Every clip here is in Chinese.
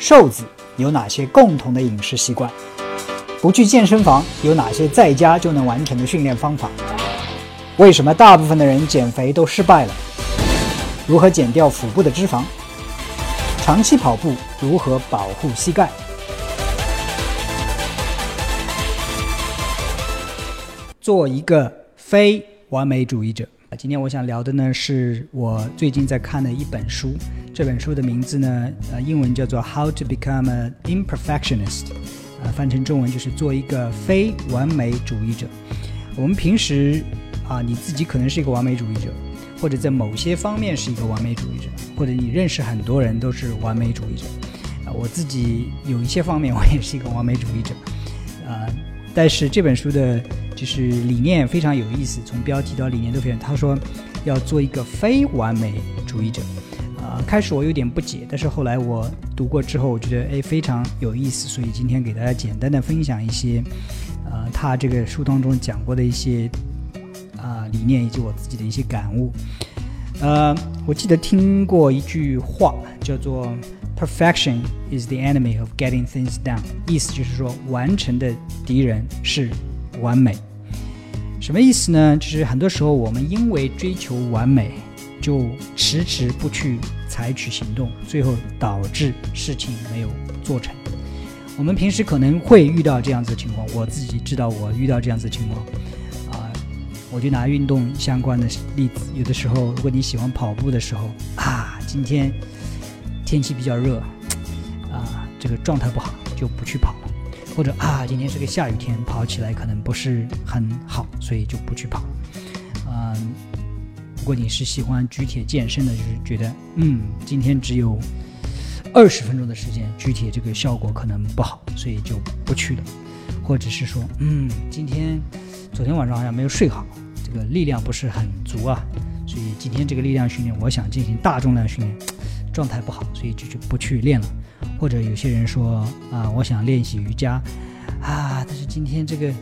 瘦子有哪些共同的饮食习惯？不去健身房有哪些在家就能完成的训练方法？为什么大部分的人减肥都失败了？如何减掉腹部的脂肪？长期跑步如何保护膝盖？做一个非完美主义者。今天我想聊的呢，是我最近在看的一本书。这本书的名字呢，呃，英文叫做《How to Become an Imperfectionist》，呃，翻成中文就是做一个非完美主义者。我们平时啊，你自己可能是一个完美主义者，或者在某些方面是一个完美主义者，或者你认识很多人都是完美主义者。啊，我自己有一些方面我也是一个完美主义者，啊，但是这本书的。就是理念非常有意思，从标题到理念都非常。他说要做一个非完美主义者，啊，开始我有点不解，但是后来我读过之后，我觉得哎非常有意思，所以今天给大家简单的分享一些，呃，他这个书当中讲过的一些啊理念以及我自己的一些感悟。呃，我记得听过一句话叫做 “Perfection is the enemy of getting things done”，意思就是说完成的敌人是完美。什么意思呢？就是很多时候我们因为追求完美，就迟迟不去采取行动，最后导致事情没有做成。我们平时可能会遇到这样子的情况，我自己知道我遇到这样子的情况。啊，我就拿运动相关的例子，有的时候如果你喜欢跑步的时候啊，今天天气比较热，啊，这个状态不好，就不去跑。或者啊，今天是个下雨天，跑起来可能不是很好，所以就不去跑。嗯，如果你是喜欢举铁健身的，就是觉得嗯，今天只有二十分钟的时间，举铁这个效果可能不好，所以就不去了。或者是说，嗯，今天昨天晚上好像没有睡好，这个力量不是很足啊，所以今天这个力量训练，我想进行大重量训练，状态不好，所以就就不去练了。或者有些人说啊，我想练习瑜伽，啊，但是今天这个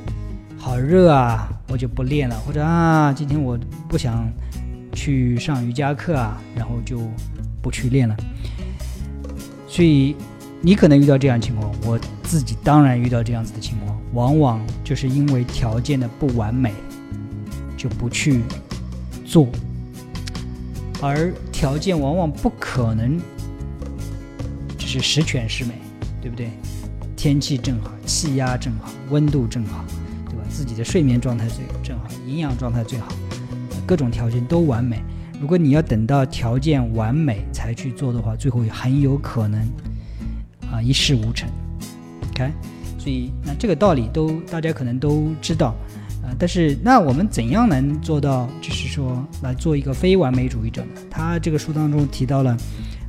好热啊，我就不练了。或者啊，今天我不想去上瑜伽课啊，然后就不去练了。所以你可能遇到这样情况，我自己当然遇到这样子的情况，往往就是因为条件的不完美，就不去做，而条件往往不可能。是十全十美，对不对？天气正好，气压正好，温度正好，对吧？自己的睡眠状态最正好，营养状态最好，各种条件都完美。如果你要等到条件完美才去做的话，最后很有可能啊一事无成。OK，所以那这个道理都大家可能都知道啊。但是那我们怎样能做到，就是说来做一个非完美主义者呢？他这个书当中提到了。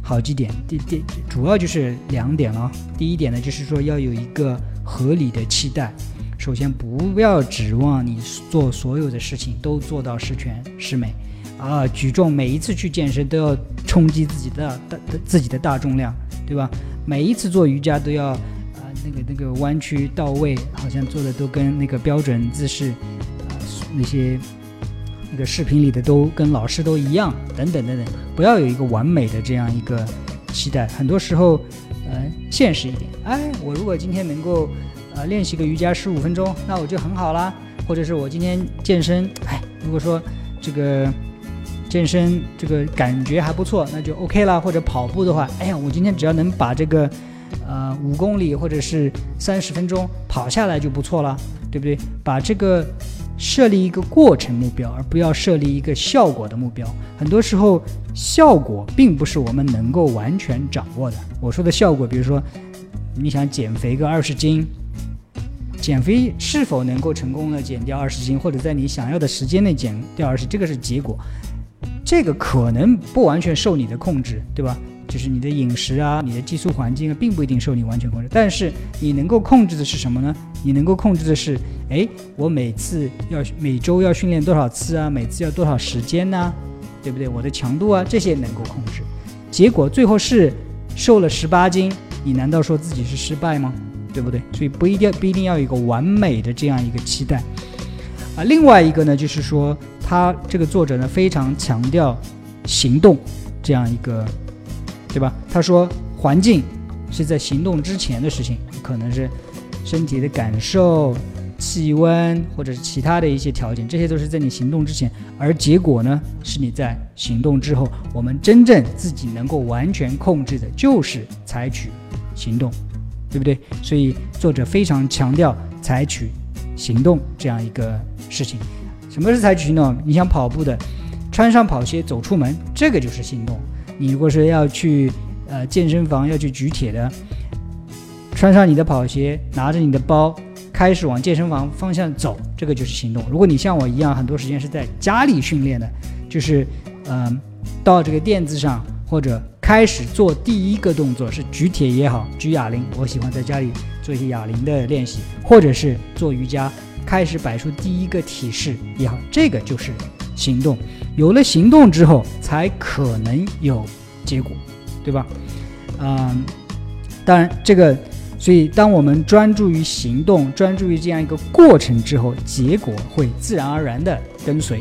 好几点，第第主要就是两点了。第一点呢，就是说要有一个合理的期待。首先，不要指望你做所有的事情都做到十全十美啊！举重每一次去健身都要冲击自己的大自己的大重量，对吧？每一次做瑜伽都要啊那个那个弯曲到位，好像做的都跟那个标准姿势啊那些。那个视频里的都跟老师都一样，等等等等，不要有一个完美的这样一个期待。很多时候，呃，现实一点，哎，我如果今天能够，呃，练习个瑜伽十五分钟，那我就很好啦。或者是我今天健身，哎，如果说这个健身这个感觉还不错，那就 OK 啦。或者跑步的话，哎呀，我今天只要能把这个，呃，五公里或者是三十分钟跑下来就不错了，对不对？把这个。设立一个过程目标，而不要设立一个效果的目标。很多时候，效果并不是我们能够完全掌握的。我说的效果，比如说，你想减肥个二十斤，减肥是否能够成功的减掉二十斤，或者在你想要的时间内减掉二十，这个是结果，这个可能不完全受你的控制，对吧？就是你的饮食啊，你的寄宿环境啊，并不一定受你完全控制。但是你能够控制的是什么呢？你能够控制的是，哎，我每次要每周要训练多少次啊？每次要多少时间呢？对不对？我的强度啊，这些能够控制。结果最后是瘦了十八斤，你难道说自己是失败吗？对不对？所以不一定不一定要有一个完美的这样一个期待啊。另外一个呢，就是说他这个作者呢非常强调行动这样一个。对吧？他说，环境是在行动之前的事情，可能是身体的感受、气温或者是其他的一些条件，这些都是在你行动之前，而结果呢，是你在行动之后。我们真正自己能够完全控制的，就是采取行动，对不对？所以作者非常强调采取行动这样一个事情。什么是采取行动？你想跑步的，穿上跑鞋走出门，这个就是行动。你如果是要去呃健身房要去举铁的，穿上你的跑鞋，拿着你的包，开始往健身房方向走，这个就是行动。如果你像我一样，很多时间是在家里训练的，就是嗯。到这个垫子上，或者开始做第一个动作是举铁也好，举哑铃，我喜欢在家里做一些哑铃的练习，或者是做瑜伽，开始摆出第一个体式也好，这个就是行动。有了行动之后，才可能有结果，对吧？嗯，当然这个，所以当我们专注于行动，专注于这样一个过程之后，结果会自然而然的跟随。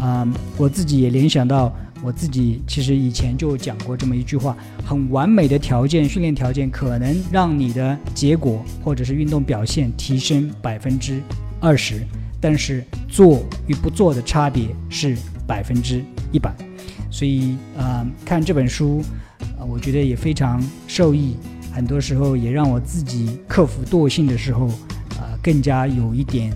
啊，我自己也联想到。我自己其实以前就讲过这么一句话：很完美的条件，训练条件可能让你的结果或者是运动表现提升百分之二十，但是做与不做的差别是百分之一百。所以啊，看这本书啊，我觉得也非常受益。很多时候也让我自己克服惰性的时候啊，更加有一点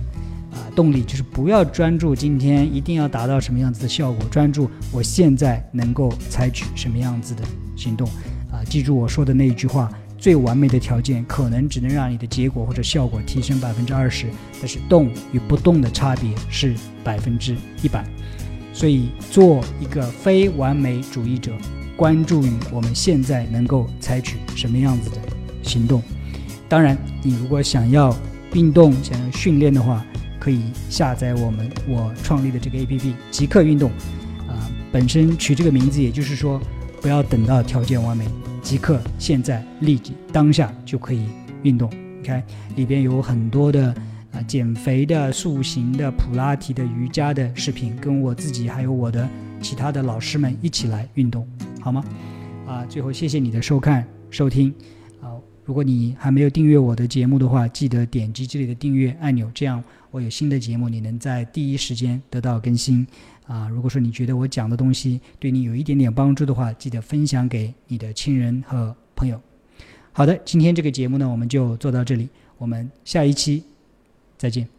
啊。动力就是不要专注今天一定要达到什么样子的效果，专注我现在能够采取什么样子的行动。啊，记住我说的那一句话：最完美的条件可能只能让你的结果或者效果提升百分之二十，但是动与不动的差别是百分之一百。所以，做一个非完美主义者，关注于我们现在能够采取什么样子的行动。当然，你如果想要运动、想要训练的话，可以下载我们我创立的这个 A P P 即刻运动，啊，本身取这个名字，也就是说，不要等到条件完美，即刻现在立即当下就可以运动。你看里边有很多的啊减肥的、塑形的、普拉提的、瑜伽的视频，跟我自己还有我的其他的老师们一起来运动，好吗？啊，最后谢谢你的收看收听。啊如果你还没有订阅我的节目的话，记得点击这里的订阅按钮，这样我有新的节目，你能在第一时间得到更新。啊，如果说你觉得我讲的东西对你有一点点帮助的话，记得分享给你的亲人和朋友。好的，今天这个节目呢，我们就做到这里，我们下一期再见。